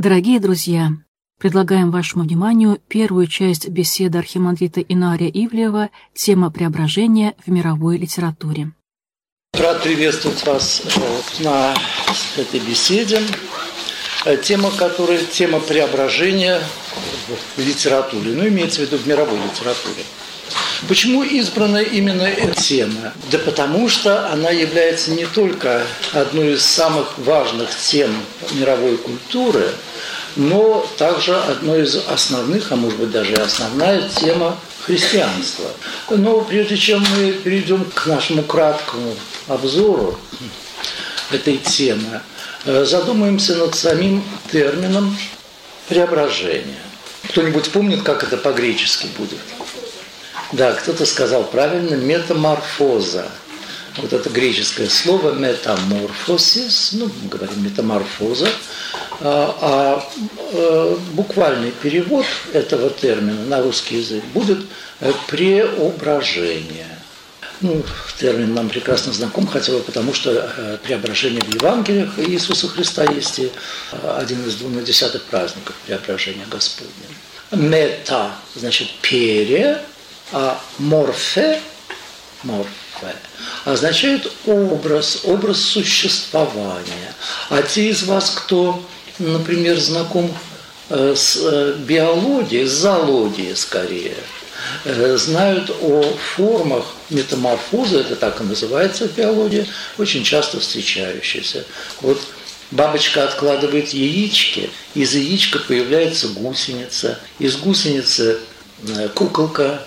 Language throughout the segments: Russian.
Дорогие друзья, предлагаем вашему вниманию первую часть беседы архимандрита Инария Ивлева «Тема преображения в мировой литературе». Рад приветствовать вас на этой беседе. Э, тема, которая тема преображения в литературе, ну, имеется в виду в мировой литературе. Почему избрана именно эта тема? Да потому что она является не только одной из самых важных тем мировой культуры, но также одной из основных, а может быть даже и основная тема христианства. Но прежде чем мы перейдем к нашему краткому обзору этой темы, э, задумаемся над самим термином преображения. Кто-нибудь помнит, как это по-гречески будет? Да, кто-то сказал правильно, метаморфоза. Вот это греческое слово метаморфосис, ну, мы говорим метаморфоза, а, а э, буквальный перевод этого термина на русский язык будет э, преображение. Ну, термин нам прекрасно знаком, хотя бы потому, что э, преображение в Евангелиях Иисуса Христа есть и один из двунадесятых праздников преображения Господня. Мета, значит, пере, а морфе, морфе, означает образ, образ существования. А те из вас, кто, например, знаком э, с э, биологией, с зоологией скорее, э, знают о формах метаморфозы, это так и называется в биологии, очень часто встречающиеся. Вот Бабочка откладывает яички, из яичка появляется гусеница, из гусеницы куколка,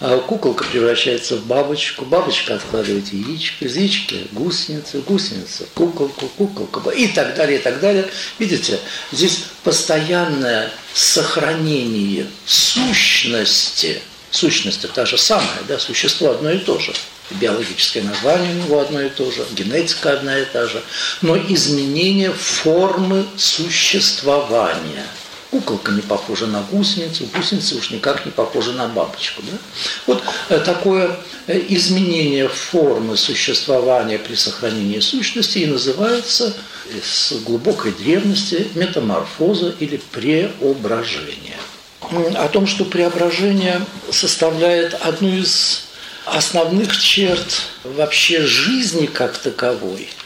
а куколка превращается в бабочку, бабочка откладывает яичко, из яички гусеница, гусеница, куколку, куколка и так далее, и так далее. Видите, здесь постоянное сохранение сущности, сущность та же самая, да, существо одно и то же, биологическое название у него одно и то же, генетика одна и та же, но изменение формы существования – Куколка не похожа на гусеницу, гусеница уж никак не похожа на бабочку. Да? Вот э, такое э, изменение формы существования при сохранении сущности и называется с глубокой древности метаморфоза или преображение. О том, что преображение составляет одну из основных черт вообще жизни как таковой –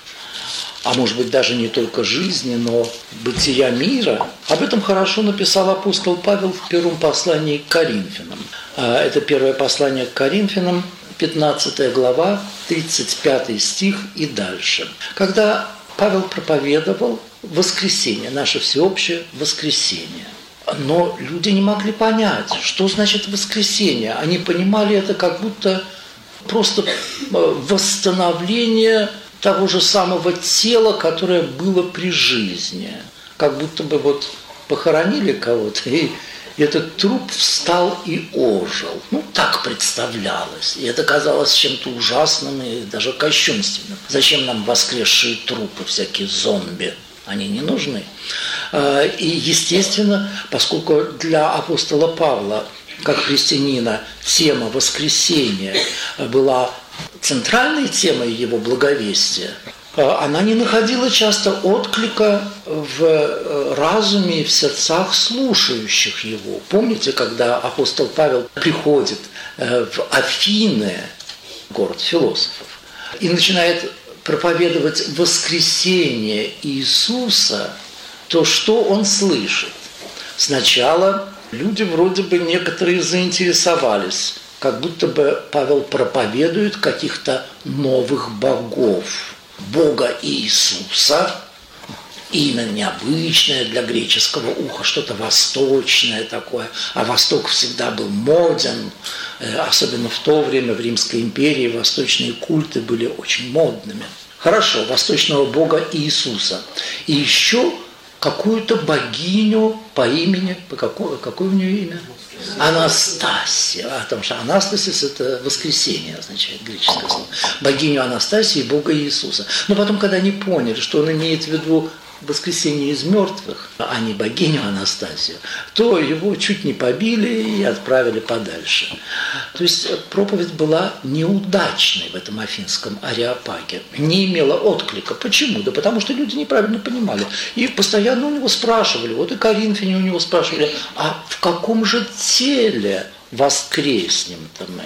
а может быть даже не только жизни, но бытия мира. Об этом хорошо написал апостол Павел в первом послании к Коринфянам. А, это первое послание к Коринфянам, 15 глава, 35 стих и дальше. Когда Павел проповедовал воскресенье, наше всеобщее воскресенье. Но люди не могли понять, что значит воскресенье. Они понимали это как будто просто э, восстановление того же самого тела, которое было при жизни. Как будто бы вот похоронили кого-то, и этот труп встал и ожил. Ну, так представлялось. И это казалось чем-то ужасным и даже кощунственным. Зачем нам воскресшие трупы, всякие зомби? Они не нужны. А, и, естественно, поскольку для апостола Павла, как христианина, тема воскресения была центральной темой его благовестия, а она не находила часто отклика в э, разуме и в сердцах слушающих его. Помните, когда апостол Павел приходит э, в Афины, город философов, и начинает проповедовать воскресение Иисуса, то что он слышит? Сначала люди вроде бы некоторые заинтересовались как будто бы Павел проповедует каких-то новых богов. Бога Иисуса, имя необычное для греческого уха, что-то восточное такое. А Восток всегда был моден, э, особенно в то время в Римской империи восточные культы были очень модными. Хорошо, восточного бога Иисуса. И еще какую-то богиню по имени, по какое, какое у нее имя? Анастасия, потому что Анастасис – это воскресение, означает греческое слово. Богиню Анастасии и Бога Иисуса. Но потом, когда они поняли, что он имеет в виду воскресение из мертвых, а не богиню Анастасию, то его чуть не побили и отправили подальше. То есть проповедь была неудачной в этом афинском ареопаге, не имела отклика. Почему? Да потому что люди неправильно понимали. И постоянно у него спрашивали, вот и Коринфяне у него спрашивали, а в каком же теле воскреснем-то мы?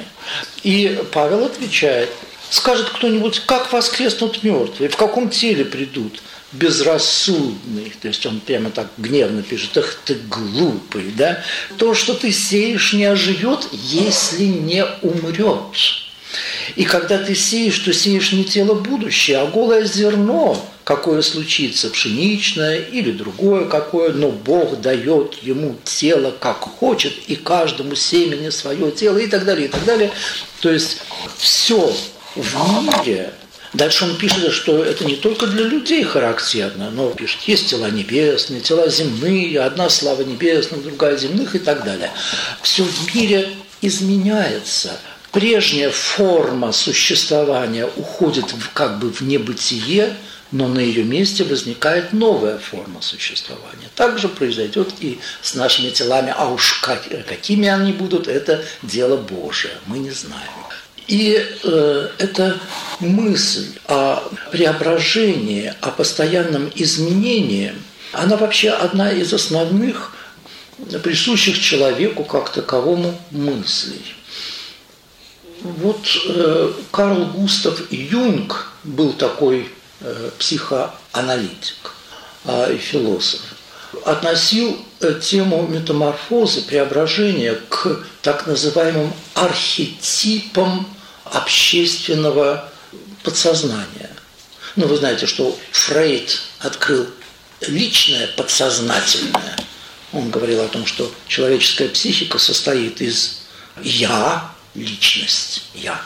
И Павел отвечает, скажет кто-нибудь, как воскреснут мертвые, в каком теле придут? Безрассудный, то есть он прямо так гневно пишет, ах ты глупый, да, то, что ты сеешь, не оживет, если не умрет. И когда ты сеешь, то сеешь не тело будущее, а голое зерно, какое случится, пшеничное или другое какое, но Бог дает ему тело как хочет, и каждому семени свое тело, и так далее, и так далее. То есть все в мире Дальше он пишет, что это не только для людей характерно, но пишет, есть тела небесные, тела земные, одна слава небесных, другая земных и так далее. Все в мире изменяется. Прежняя форма существования уходит в, как бы в небытие, но на ее месте возникает новая форма существования. Так же произойдет и с нашими телами, а уж как, какими они будут, это дело Божие, мы не знаем. И э, эта мысль о преображении, о постоянном изменении, она вообще одна из основных присущих человеку как таковому мыслей. Вот э, Карл Густав Юнг был такой э, психоаналитик э, и философ. Относил э, тему метаморфозы, преображения к так называемым архетипам общественного подсознания. Ну, вы знаете, что Фрейд открыл личное подсознательное. Он говорил о том, что человеческая психика состоит из «я», личность, «я»,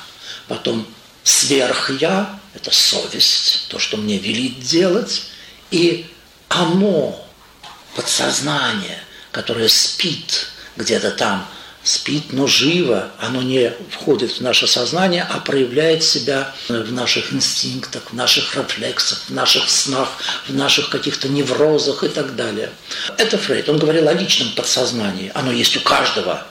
потом сверх-я, это совесть, то, что мне велит делать, и оно, подсознание, которое спит где-то там – спит, но живо, оно не входит в наше сознание, а проявляет себя в наших инстинктах, в наших рефлексах, в наших снах, в наших каких-то неврозах и так далее. Это Фрейд. Он говорил о личном подсознании. Оно есть у каждого.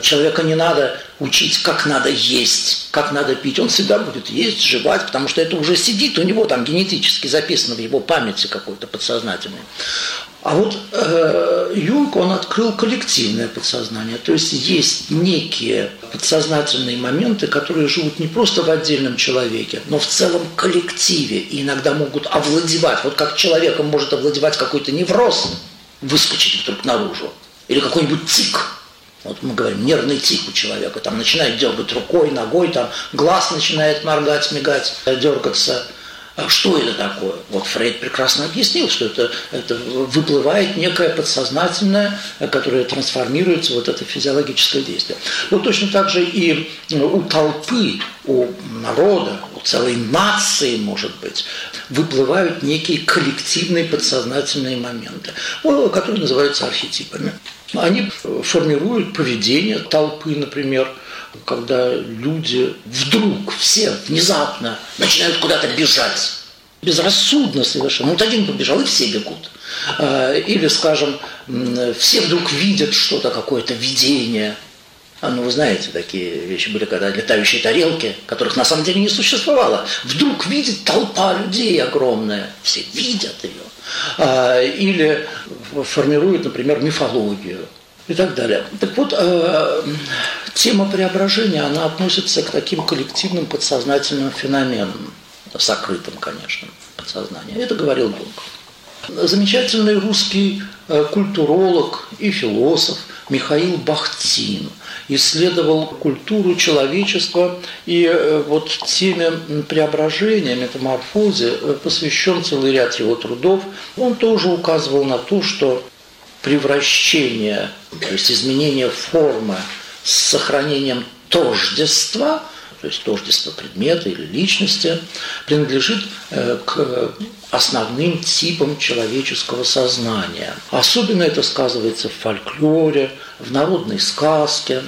Человека не надо учить, как надо есть, как надо пить. Он всегда будет есть, жевать, потому что это уже сидит у него там генетически записано в его памяти какой-то подсознательной. А вот э, Юнг, он открыл коллективное подсознание, то есть есть некие подсознательные моменты, которые живут не просто в отдельном человеке, но в целом коллективе и иногда могут овладевать. Вот как человеком может овладевать какой-то невроз, выскочить вдруг наружу, или какой-нибудь тик. Вот мы говорим, нервный тик у человека, там начинает дергать рукой, ногой, там глаз начинает моргать, мигать, дергаться – что это такое? Вот Фрейд прекрасно объяснил, что это, это выплывает некое подсознательное, которое трансформируется вот это физиологическое действие. Вот точно так же и у толпы, у народа, у целой нации, может быть, выплывают некие коллективные подсознательные моменты, которые называются архетипами. Они формируют поведение толпы, например, когда люди вдруг, все внезапно начинают куда-то бежать. Безрассудно совершенно. Вот один побежал, и все бегут. А, или, скажем, все вдруг видят что-то, какое-то видение. А, ну, вы знаете, такие вещи были, когда летающие тарелки, которых на самом деле не существовало. Вдруг видит толпа людей огромная. Все видят ее. А, или формируют, например, мифологию и так далее. Так вот, э, тема преображения, она относится к таким коллективным подсознательным феноменам, сокрытым, конечно, подсознанию. Это говорил Юнг. Замечательный русский э, культуролог и философ Михаил Бахтин исследовал культуру человечества и э, вот теме преображения, метаморфозе посвящен целый ряд его трудов. Он тоже указывал на то, что превращение, то есть изменение формы с сохранением тождества, то есть тождество предмета или личности, принадлежит э, к основным типом человеческого сознания. Особенно это сказывается в фольклоре, в народной сказке.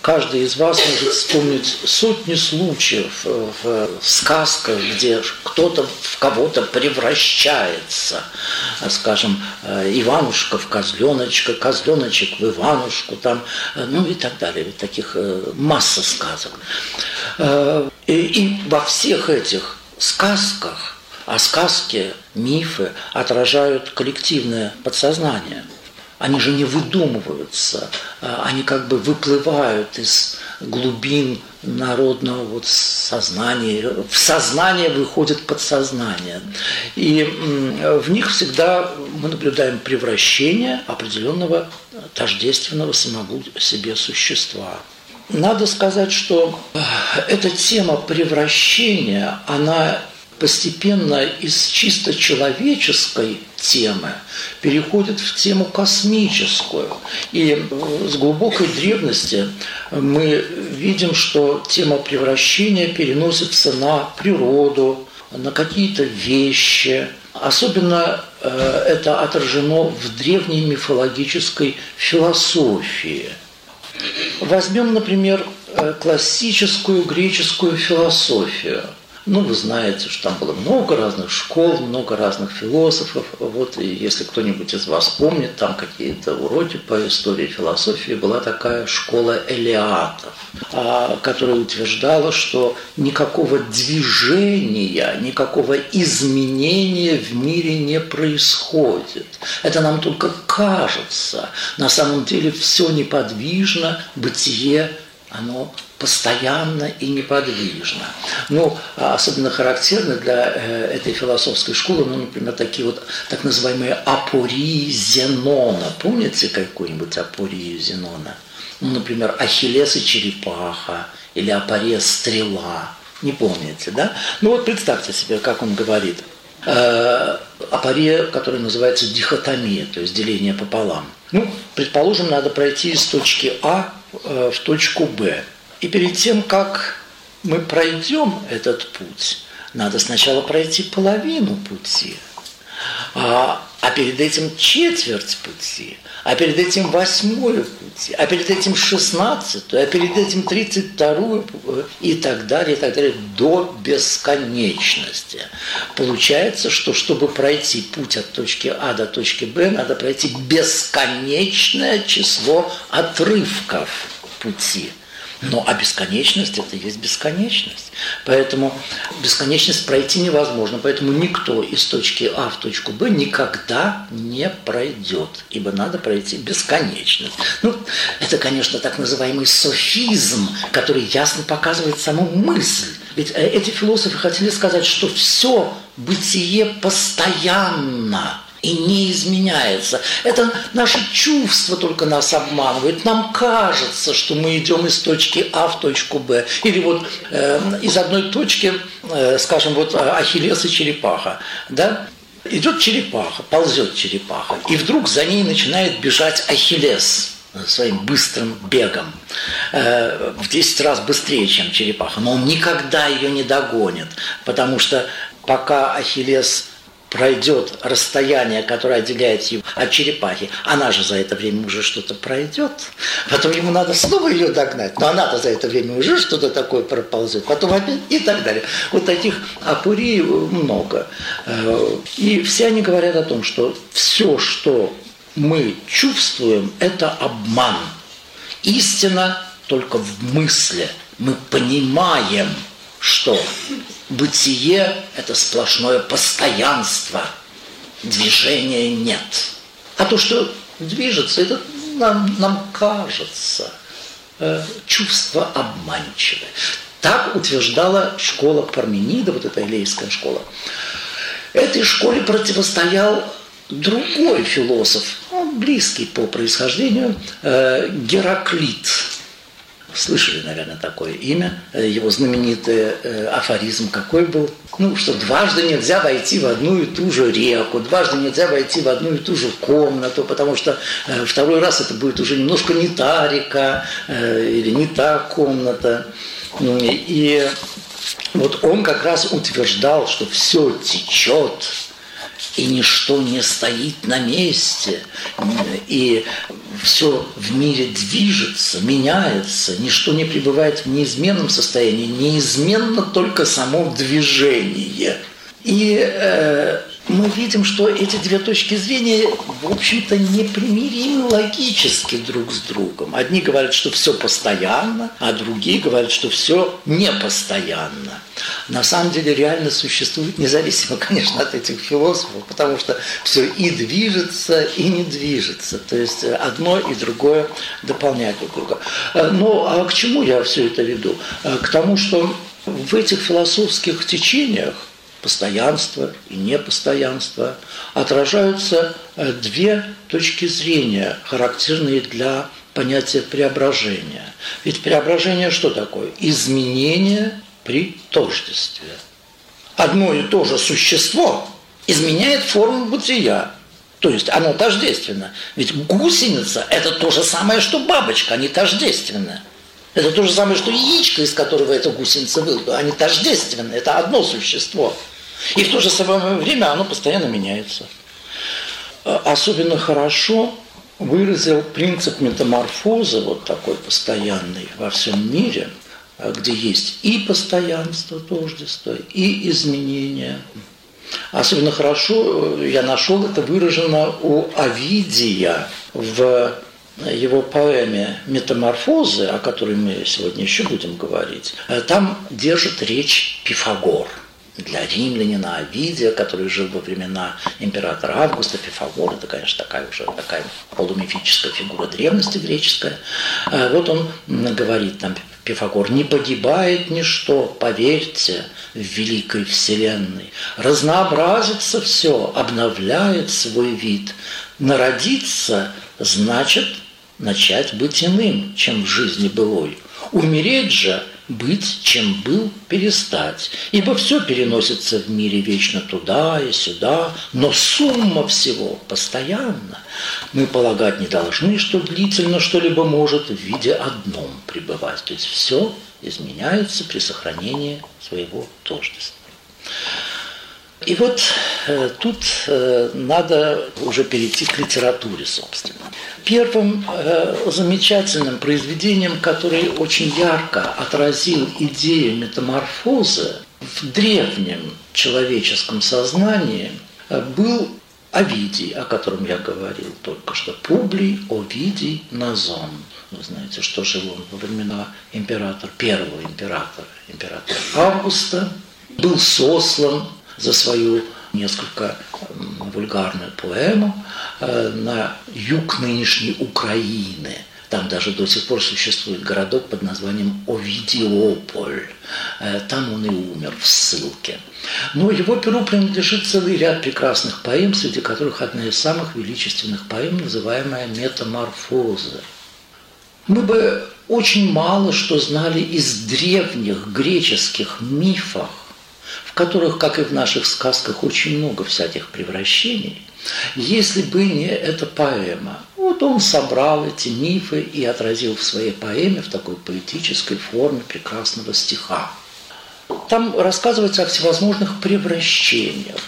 Каждый из вас может вспомнить сотни случаев в сказках, где кто-то в кого-то превращается. Скажем, Иванушка в козленочка, козленочек в Иванушку, там, ну и так далее. Ведь таких э, масса сказок. Э, и, и во всех этих сказках а сказки, мифы отражают коллективное подсознание. Они же не выдумываются, а они как бы выплывают из глубин народного вот сознания. В сознание выходит подсознание. И в них всегда мы наблюдаем превращение определенного тождественного самому себе существа. Надо сказать, что э, эта тема превращения, она постепенно из чисто человеческой темы переходит в тему космическую. И с глубокой древности мы видим, что тема превращения переносится на природу, на какие-то вещи. Особенно э, это отражено в древней мифологической философии. Возьмем, например, э, классическую греческую философию – ну, вы знаете, что там было много разных школ, много разных философов. Вот, и если кто-нибудь из вас помнит, там какие-то уроки по истории философии, была такая школа элиатов, а, которая утверждала, что никакого движения, никакого изменения в мире не происходит. Это нам только кажется. На самом деле все неподвижно, бытие, оно постоянно и неподвижно. Ну, а особенно характерны для э, этой философской школы, ну, например, такие вот так называемые апории Зенона. Помните какую-нибудь апорию Зенона? Ну, например, Ахиллес и черепаха или апория стрела. Не помните, да? Ну вот представьте себе, как он говорит. Э, апория, которая называется дихотомия, то есть деление пополам. Ну, предположим, надо пройти из точки А в точку Б. И перед тем, как мы пройдем этот путь, надо сначала пройти половину пути, а, а перед этим четверть пути, а перед этим восьмую пути, а перед этим шестнадцатую, а перед этим тридцать вторую и так далее, и так далее, до бесконечности. Получается, что чтобы пройти путь от точки А до точки Б, надо пройти бесконечное число отрывков пути – но а бесконечность – это есть бесконечность. Поэтому бесконечность пройти невозможно. Поэтому никто из точки А в точку Б никогда не пройдет, ибо надо пройти бесконечность. Ну, это, конечно, так называемый софизм, который ясно показывает саму мысль. Ведь э, эти философы хотели сказать, что все бытие постоянно – и не изменяется. Это наше чувство только нас обманывает. Нам кажется, что мы идем из точки А в точку Б. Или вот э, из одной точки, э, скажем, вот Ахиллес и черепаха. Да? Идет черепаха, ползет черепаха, и вдруг за ней начинает бежать Ахиллес своим быстрым бегом, э, в 10 раз быстрее, чем черепаха. Но он никогда ее не догонит, потому что пока Ахиллес пройдет расстояние, которое отделяет его от черепахи, она же за это время уже что-то пройдет, потом ему надо снова ее догнать, но она-то за это время уже что-то такое проползет, потом опять и так далее. Вот таких апурий много. Э, и все они говорят о том, что все, что мы чувствуем, это обман. Истина только в мысли. Мы понимаем, что бытие – это сплошное постоянство, движения нет. А то, что движется, это нам, нам кажется э, чувство обманчивое. Так утверждала школа Парменида, вот эта элейская школа. Этой школе противостоял другой философ, он близкий по происхождению, э, Гераклит – Слышали, наверное, такое имя. Э, его знаменитый э, афоризм какой был? Ну, что дважды нельзя войти в одну и ту же реку, дважды нельзя войти в одну и ту же комнату, потому что э, второй раз это будет уже немножко не та река или не та комната. И вот он как раз утверждал, что все течет, и ничто не стоит на месте, и все в мире движется, меняется, ничто не пребывает в неизменном состоянии, неизменно только само движение. И э, мы видим, что эти две точки зрения, в общем-то, непримиримы логически друг с другом. Одни говорят, что все постоянно, а другие говорят, что все непостоянно. На самом деле реально существует, независимо, конечно, от этих философов, потому что все и движется, и не движется. То есть одно и другое дополняет друг друга. Ну, а к чему я все это веду? К тому, что в этих философских течениях постоянство и непостоянство, отражаются э, две точки зрения, характерные для понятия преображения. Ведь преображение что такое? Изменение при тождестве. Одно и то же существо изменяет форму бытия. То есть оно тождественно. Ведь гусеница – это то же самое, что бабочка, они тождественны. Это то же самое, что яичко, из которого эта гусеница вылупила. Они тождественны, это одно существо. И в то же самое время оно постоянно меняется. А, особенно хорошо выразил принцип метаморфозы, вот такой постоянный во всем мире, а, где есть и постоянство, тождество, и изменения. Особенно хорошо э, я нашел это выражено у Овидия в его поэме «Метаморфозы», о которой мы сегодня еще будем говорить, э, там держит речь Пифагор – для римлянина Овидия, который жил во времена императора Августа, Пифагор, это, конечно, такая уже такая полумифическая фигура древности греческая. Э, вот он говорит там, Пифагор, не погибает ничто, поверьте, в великой вселенной. Разнообразится все, обновляет свой вид. Народиться значит начать быть иным, чем в жизни былой. Умереть же – быть, чем был, перестать. Ибо все переносится в мире вечно туда и сюда, но сумма всего постоянна. Мы полагать не должны, что длительно что-либо может в виде одном пребывать. То есть все изменяется при сохранении своего тождества. И вот тут э, надо уже перейти к литературе, собственно. Первым э, замечательным произведением, которое очень ярко отразил идею метаморфозы в древнем человеческом сознании, э, был Овидий, о котором я говорил только что. Публий Овидий Назон. Вы знаете, что жил он во времена императора, первого императора, императора Августа, был сослан за свою несколько вульгарную поэму э, на юг нынешней Украины. Там даже до сих пор существует городок под названием Овидиополь. Э, там он и умер в ссылке. Но его перу принадлежит целый ряд прекрасных поэм, среди которых одна из самых величественных поэм, называемая «Метаморфоза». Мы бы очень мало что знали из древних греческих мифов которых, как и в наших сказках, очень много всяких превращений, если бы не эта поэма. Вот он собрал эти мифы и отразил в своей поэме в такой поэтической форме прекрасного стиха. Там рассказывается о всевозможных превращениях.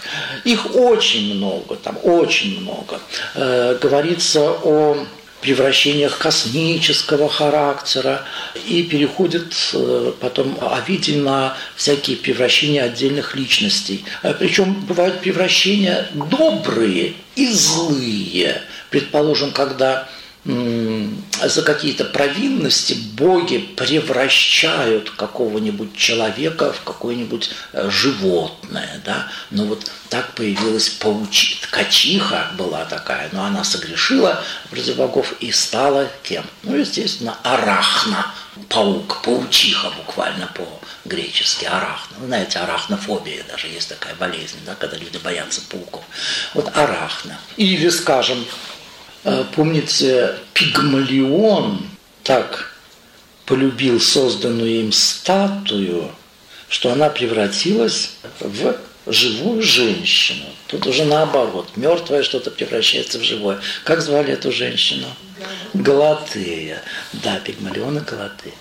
Их очень много, там очень много. Э, говорится о превращениях космического характера и переходит э, потом Овидий на всякие превращения отдельных личностей. Э, Причем бывают превращения добрые и злые. Предположим, когда за какие-то провинности боги превращают какого-нибудь человека в какое-нибудь э, животное. Да? Ну вот так появилась паучи... ткачиха была такая, но она согрешила против богов и стала кем? Ну, естественно, арахна, паук, паучиха буквально по-гречески, арахна. Вы знаете, арахнофобия даже есть такая болезнь, да, когда люди боятся пауков. Вот арахна. Или, скажем, Э, помните, Пигмалион так полюбил созданную им статую, что она превратилась в живую женщину. Тут уже наоборот, мертвое что-то превращается в живое. Как звали эту женщину? Галатея. Да, Пигмалион и Галатея.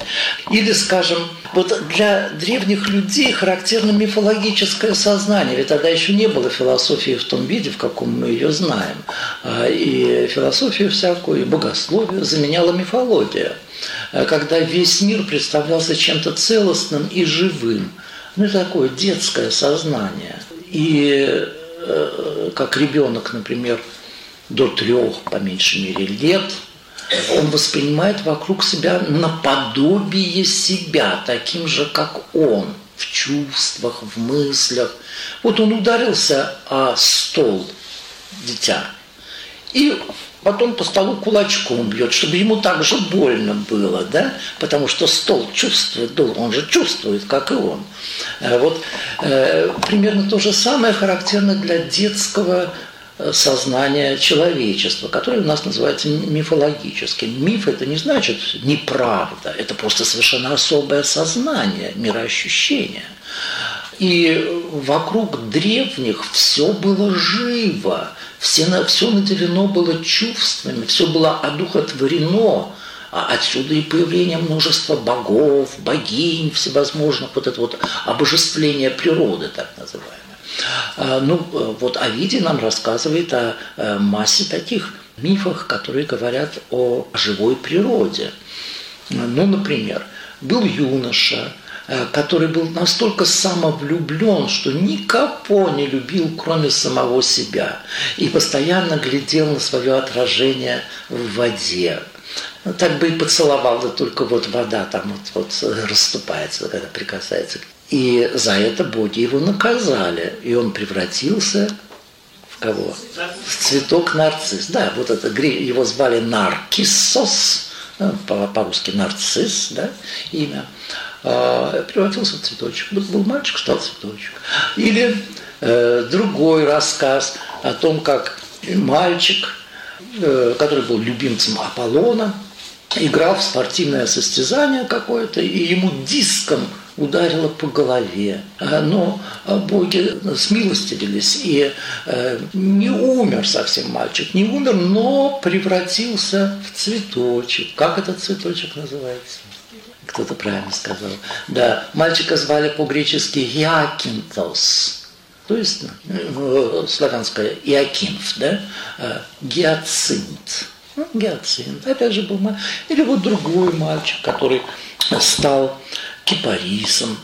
Или, скажем, вот для древних людей характерно мифологическое сознание, ведь тогда еще не было философии в том виде, в каком мы ее знаем. А, и философию всякую, и богословие заменяла мифология когда весь мир представлялся чем-то целостным и живым. Ну, такое детское сознание. И э, как ребенок, например, до трех, по меньшей мере, лет, он воспринимает вокруг себя наподобие себя, таким же, как он, в чувствах, в мыслях. Вот он ударился о стол, дитя, и потом по столу кулачком бьет, чтобы ему так же больно было, да, потому что стол чувствует, он же чувствует, как и он. Э, вот э, примерно то же самое характерно для детского сознания человечества, которое у нас называется мифологическим. Миф это не значит неправда, это просто совершенно особое сознание, мироощущение. И вокруг древних все было живо, все, все наделено было чувствами, все было одухотворено. А отсюда и появление множества богов, богинь всевозможных, вот это вот обожествление природы, так называемое. А, ну, вот Овидий нам рассказывает о э, массе таких мифах, которые говорят о живой природе. Ну, например, был юноша, Э, который был настолько самовлюблен, что никого не любил, кроме самого себя, и постоянно глядел на свое отражение в воде. Ну, так бы и поцеловал, да только вот вода там вот, вот расступается, когда прикасается. И за это боги его наказали, и он превратился в кого? В цветок нарцисс. Да, вот это его звали Наркиссос, ну, по-русски нарцисс, да, имя. А, превратился в цветочек. Был мальчик, стал цветочек. Или э, другой рассказ о том, как мальчик, э, который был любимцем Аполлона, играл в спортивное состязание какое-то, и ему диском ударило по голове. А, но боги смилостивились, и э, не умер совсем мальчик, не умер, но превратился в цветочек. Как этот цветочек называется? Кто-то правильно сказал. Да, мальчика звали по-гречески Якинтос, то есть ну, славянское Иакинф, да, а, гиацинт. Ну, гиацинт, опять же был мальчик. Или вот другой мальчик, который стал кипарисом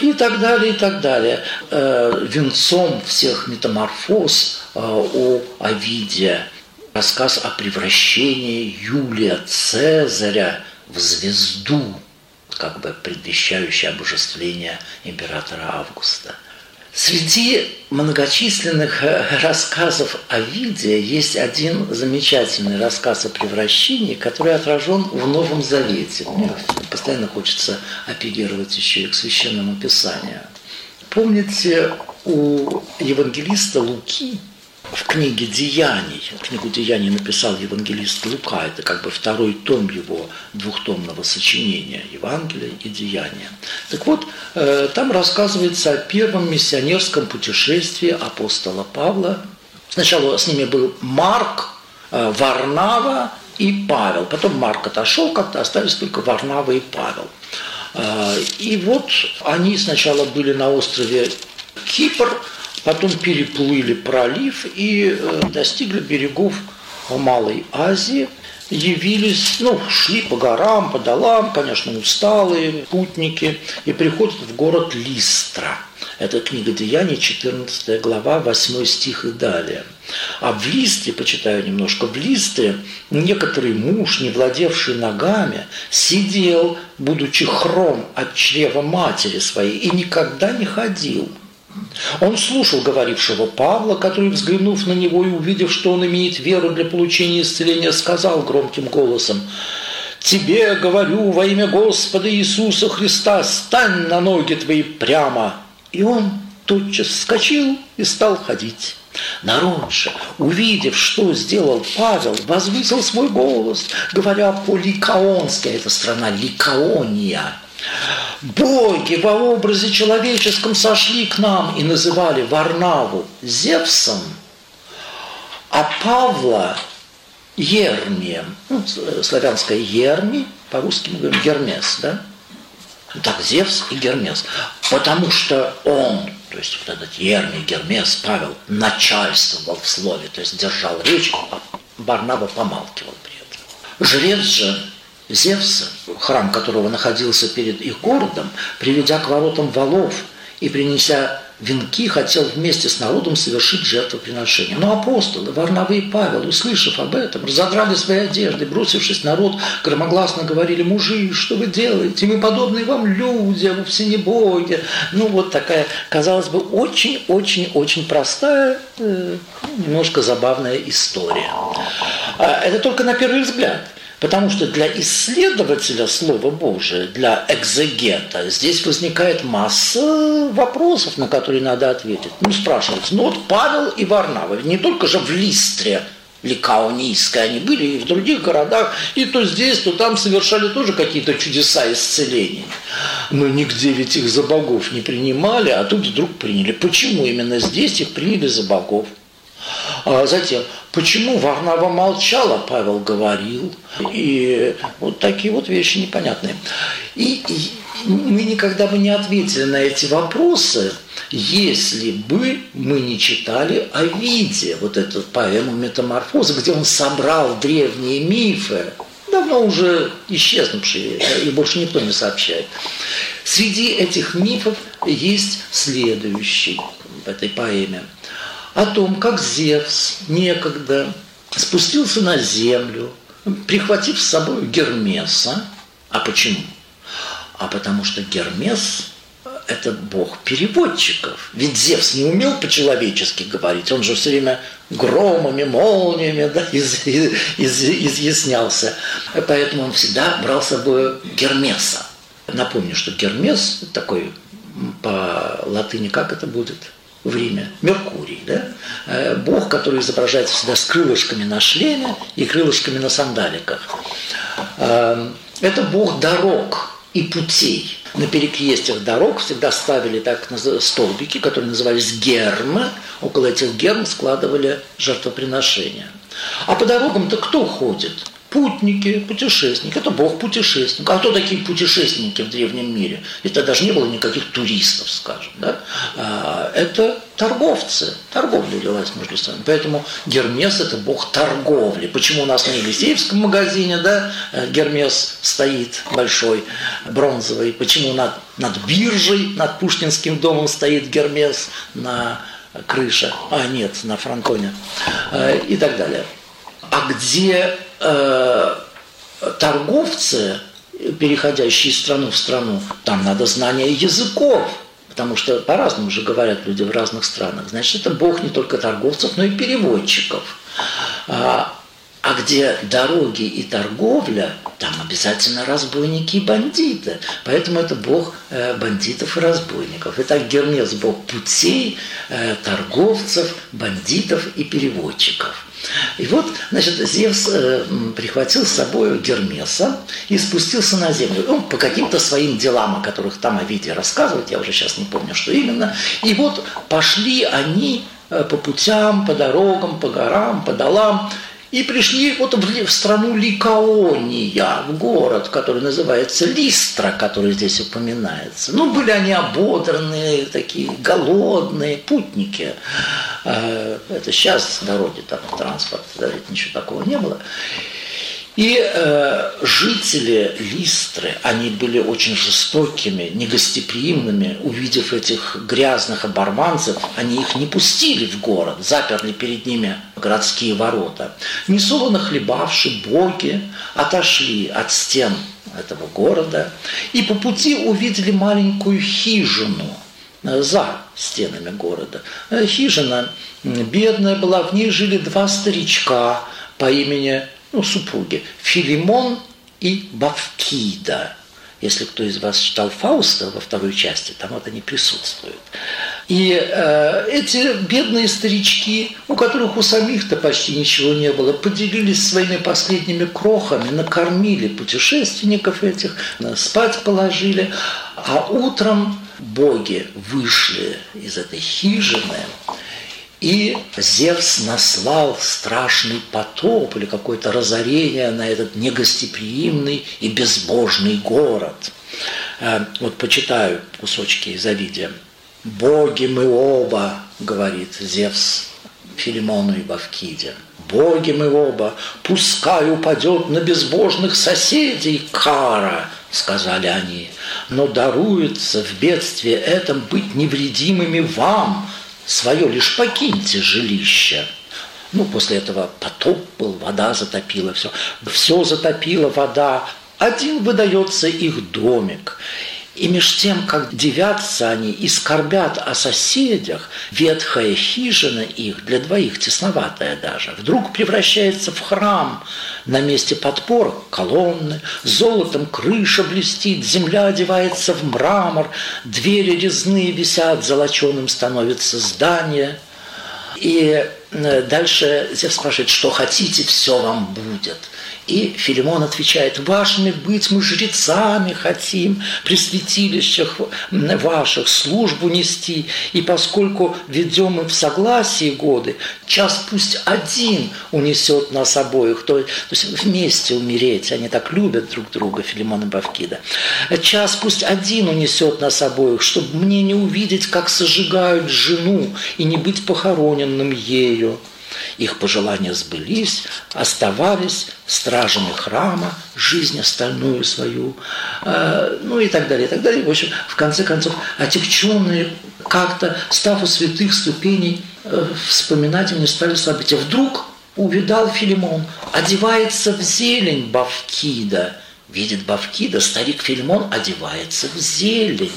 и так далее, и так далее. Э, венцом всех метаморфоз э, у Овидия рассказ о превращении Юлия Цезаря в звезду, как бы предвещающее обожествление императора Августа. Среди многочисленных э, рассказов о Виде есть один замечательный рассказ о превращении, который отражен в Новом Завете. Мне постоянно хочется апеллировать еще и к священному писанию. Помните, у евангелиста Луки в книге «Деяний», книгу «Деяний» написал евангелист Лука, это как бы второй том его двухтомного сочинения «Евангелие и Деяния». Так вот, э, там рассказывается о первом миссионерском путешествии апостола Павла. Сначала с ними был Марк, э, Варнава и Павел. Потом Марк отошел, как-то остались только Варнава и Павел. Э, и вот они сначала были на острове Кипр, потом переплыли пролив и э, достигли берегов Малой Азии, явились, ну, шли по горам, по долам, конечно, усталые путники, и приходят в город Листра. Это книга Деяний, 14 глава, 8 стих и далее. А в Листре, почитаю немножко, в Листре некоторый муж, не владевший ногами, сидел, будучи хром от чрева матери своей, и никогда не ходил – он слушал говорившего Павла, который, взглянув на него и увидев, что он имеет веру для получения исцеления, сказал громким голосом, «Тебе говорю во имя Господа Иисуса Христа, стань на ноги твои прямо!» И он тотчас вскочил и стал ходить. Народ же, увидев, что сделал Павел, возвысил свой голос, говоря по-ликаонски, это страна Ликаония – Боги во образе человеческом сошли к нам и называли Варнаву Зевсом, а Павла Ермием. Ну, славянское Ерми, по-русски мы говорим Гермес, да? Так, Зевс и Гермес. Потому что он, то есть вот этот Ермий, Гермес, Павел, начальствовал в слове, то есть держал речь, а Барнаба помалкивал при этом. Жрец же Зевса, храм которого находился перед их городом, приведя к воротам валов и принеся венки, хотел вместе с народом совершить жертвоприношение. Но апостолы, Варнавы и Павел, услышав об этом, разодрали свои одежды, бросившись народ, громогласно говорили, мужи, что вы делаете? Мы подобные вам люди, а вовсе не боги. Ну, вот такая, казалось бы, очень-очень-очень простая, э, немножко забавная история. А это только на первый взгляд. Потому что для исследователя Слова Божия, для экзегета, здесь возникает масса вопросов, на которые надо ответить. Ну, спрашивается, ну вот Павел и Варнава, не только же в Листре, Ликаонийской они были и в других городах, и то здесь, то там совершали тоже какие-то чудеса исцеления. Но нигде ведь их за богов не принимали, а тут вдруг приняли. Почему именно здесь их приняли за богов? А затем, почему Варнава молчала, Павел говорил. И вот такие вот вещи непонятные. И, и мы никогда бы не ответили на эти вопросы, если бы мы не читали о виде, вот эту поэму «Метаморфоза», где он собрал древние мифы, давно уже исчезнувшие, и больше никто не сообщает. Среди этих мифов есть следующий в этой поэме – о том, как Зевс некогда спустился на землю, прихватив с собой Гермеса. А почему? А потому что Гермес – это бог переводчиков. Ведь Зевс не умел по-человечески говорить, он же все время громами, молниями да, из, из, из, изъяснялся. Поэтому он всегда брал с собой Гермеса. Напомню, что Гермес такой по латыни как это будет – в Риме, Меркурий, да? Э, бог, который изображается всегда с крылышками на шлеме и крылышками на сандаликах. Э, это бог дорог и путей. На перекрестьях дорог всегда ставили так столбики, которые назывались гермы. Около этих герм складывали жертвоприношения. А по дорогам-то кто ходит? Путники, путешественники. Это бог путешественник. А кто такие путешественники в древнем мире? Это даже не было никаких туристов, скажем. Да? А, это торговцы. Торговля велась между собой. Поэтому Гермес – это бог торговли. Почему у нас на Елисеевском магазине да, Гермес стоит большой, бронзовый? Почему над, над биржей, над Пушкинским домом стоит Гермес на крыше? А, нет, на фронтоне. А, и так далее. А где э, торговцы, переходящие из страны в страну, там надо знание языков, потому что по-разному же говорят люди в разных странах. Значит, это Бог не только торговцев, но и переводчиков. А, а где дороги и торговля, там обязательно разбойники и бандиты. Поэтому это бог э, бандитов и разбойников. Итак, Гермес – бог путей, э, торговцев, бандитов и переводчиков. И вот, значит, Зевс э, прихватил с собой Гермеса и спустился на землю. Он по каким-то своим делам, о которых там о виде рассказывают, я уже сейчас не помню, что именно. И вот пошли они э, по путям, по дорогам, по горам, по долам, и пришли вот в, страну Ликаония, в город, который называется Листра, который здесь упоминается. Ну, были они ободранные, такие голодные путники. А, это сейчас дороги, там транспорт, ничего такого не было. И э, жители Листры, они были очень жестокими, негостеприимными. Увидев этих грязных оборванцев, они их не пустили в город, заперли перед ними городские ворота. Несолоно хлебавши боги отошли от стен этого города и по пути увидели маленькую хижину э, за стенами города. Э, хижина бедная была, в ней жили два старичка по имени ну, супруги, Филимон и Бавкида. Если кто из вас читал Фауста во второй части, там вот они присутствуют. И э, эти бедные старички, у которых у самих-то почти ничего не было, поделились своими последними крохами, накормили путешественников этих, спать положили, а утром боги вышли из этой хижины И Зевс наслал страшный потоп или какое-то разорение на этот негостеприимный и безбожный город. Э, вот почитаю кусочки из Овидия. «Боги мы оба», — говорит Зевс Филимону и Бавкиде. «Боги мы оба, пускай упадет на безбожных соседей кара», — сказали они, «но даруется в бедствии этом быть невредимыми вам, свое лишь покиньте жилище». Ну, после этого потоп был, вода затопила все. Все затопила вода. Один выдается их домик. И меж тем, как девятся они и скорбят о соседях, ветхая хижина их, для двоих тесноватая даже, вдруг превращается в храм. На месте подпор колонны, золотом крыша блестит, земля одевается в мрамор, двери резные висят, золоченым становится здание. И э, дальше Зев спрашивает, что хотите, все вам будет – и Филимон отвечает, вашими быть мы жрецами хотим, при святилищах ваших службу нести. И поскольку ведем мы в согласии годы, час пусть один унесет нас обоих, то, то есть вместе умереть, они так любят друг друга, Филимон и Бавкида. Час пусть один унесет нас обоих, чтобы мне не увидеть, как сожигают жену и не быть похороненным ею. Их пожелания сбылись, оставались стражами храма, жизнь остальную свою, э, ну и так далее, и так далее. В общем, в конце концов, отягченные как-то, став у святых ступеней, э, вспоминать не стали события. Вдруг увидал Филимон, одевается в зелень Бавкида. Видит Бавкида, старик Филимон одевается в зелень.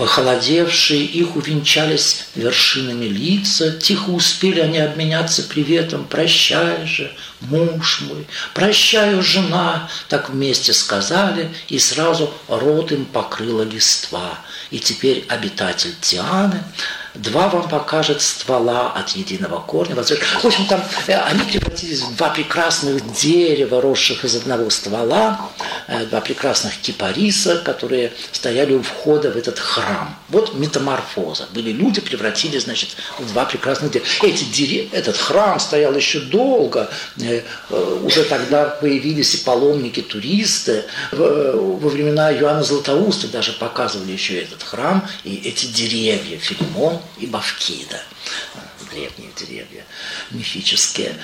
Похолодевшие их увенчались вершинами лица, Тихо успели они обменяться приветом. «Прощай же, муж мой, прощаю, жена!» Так вместе сказали, и сразу рот им покрыла листва. И теперь обитатель Тианы два вам покажет ствола от единого корня. В общем, там э, они превратились в два прекрасных дерева, росших из одного ствола, э, два прекрасных кипариса, которые стояли у входа в этот храм. Вот метаморфоза. Были люди, превратились, значит, в два прекрасных дерева. Эти деревья, этот храм стоял еще долго. Э, уже тогда появились и паломники, туристы. Во времена Иоанна Златоуста даже показывали еще этот храм и эти деревья. Филимон и Бавкида, древние деревья мифические.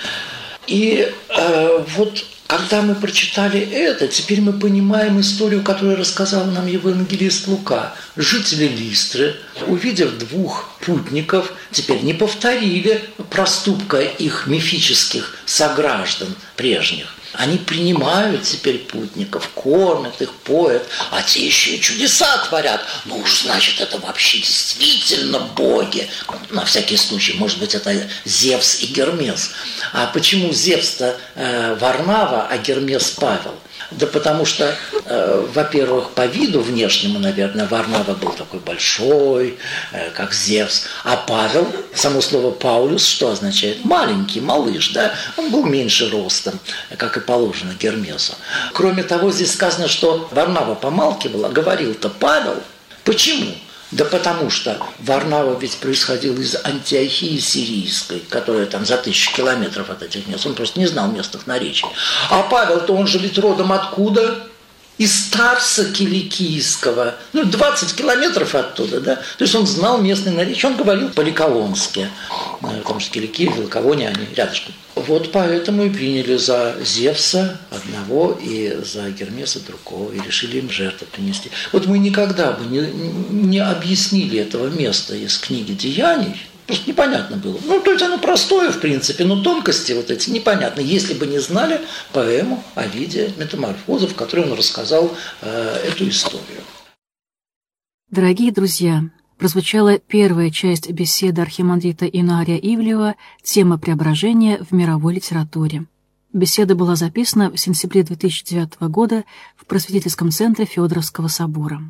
И э, вот когда мы прочитали это, теперь мы понимаем историю, которую рассказал нам евангелист Лука. Жители Листры, увидев двух путников, теперь не повторили проступка их мифических сограждан прежних. Они принимают теперь путников, кормят их, поят, а те еще и чудеса творят. Ну уж, значит, это вообще действительно боги. На всякий случай, может быть, это Зевс и Гермес. А почему Зевс-то э, Варнава, а Гермес Павел? Да потому что, э, во-первых, по виду внешнему, наверное, Варнава был такой большой, э, как Зевс, а Павел, само слово Паулюс, что означает? Маленький, малыш, да? Он был меньше ростом, как и положено Гермесу. Кроме того, здесь сказано, что Варнава помалкивала, говорил-то Павел. Почему? Да потому что Варнава ведь происходил из Антиохии сирийской, которая там за тысячу километров от этих мест. Он просто не знал местных наречий. А Павел-то он же ведь родом откуда? Из Тарса Киликийского, ну, 20 километров оттуда, да, то есть он знал местный наречие, он говорил по-ликовонски, потому что Киликия и Великовоне, они рядышком. Вот поэтому и приняли за Зевса одного и за Гермеса другого, и решили им жертву принести. Вот мы никогда бы не, не объяснили этого места из книги «Деяний», Просто непонятно было. Ну, то есть оно простое, в принципе, но тонкости вот эти непонятны. Если бы не знали поэму о виде метаморфозов, в которой он рассказал э, эту историю. Дорогие друзья, прозвучала первая часть беседы архимандрита Инария Ивлева «Тема преображения в мировой литературе». Беседа была записана в сентябре 2009 года в просветительском центре Федоровского собора.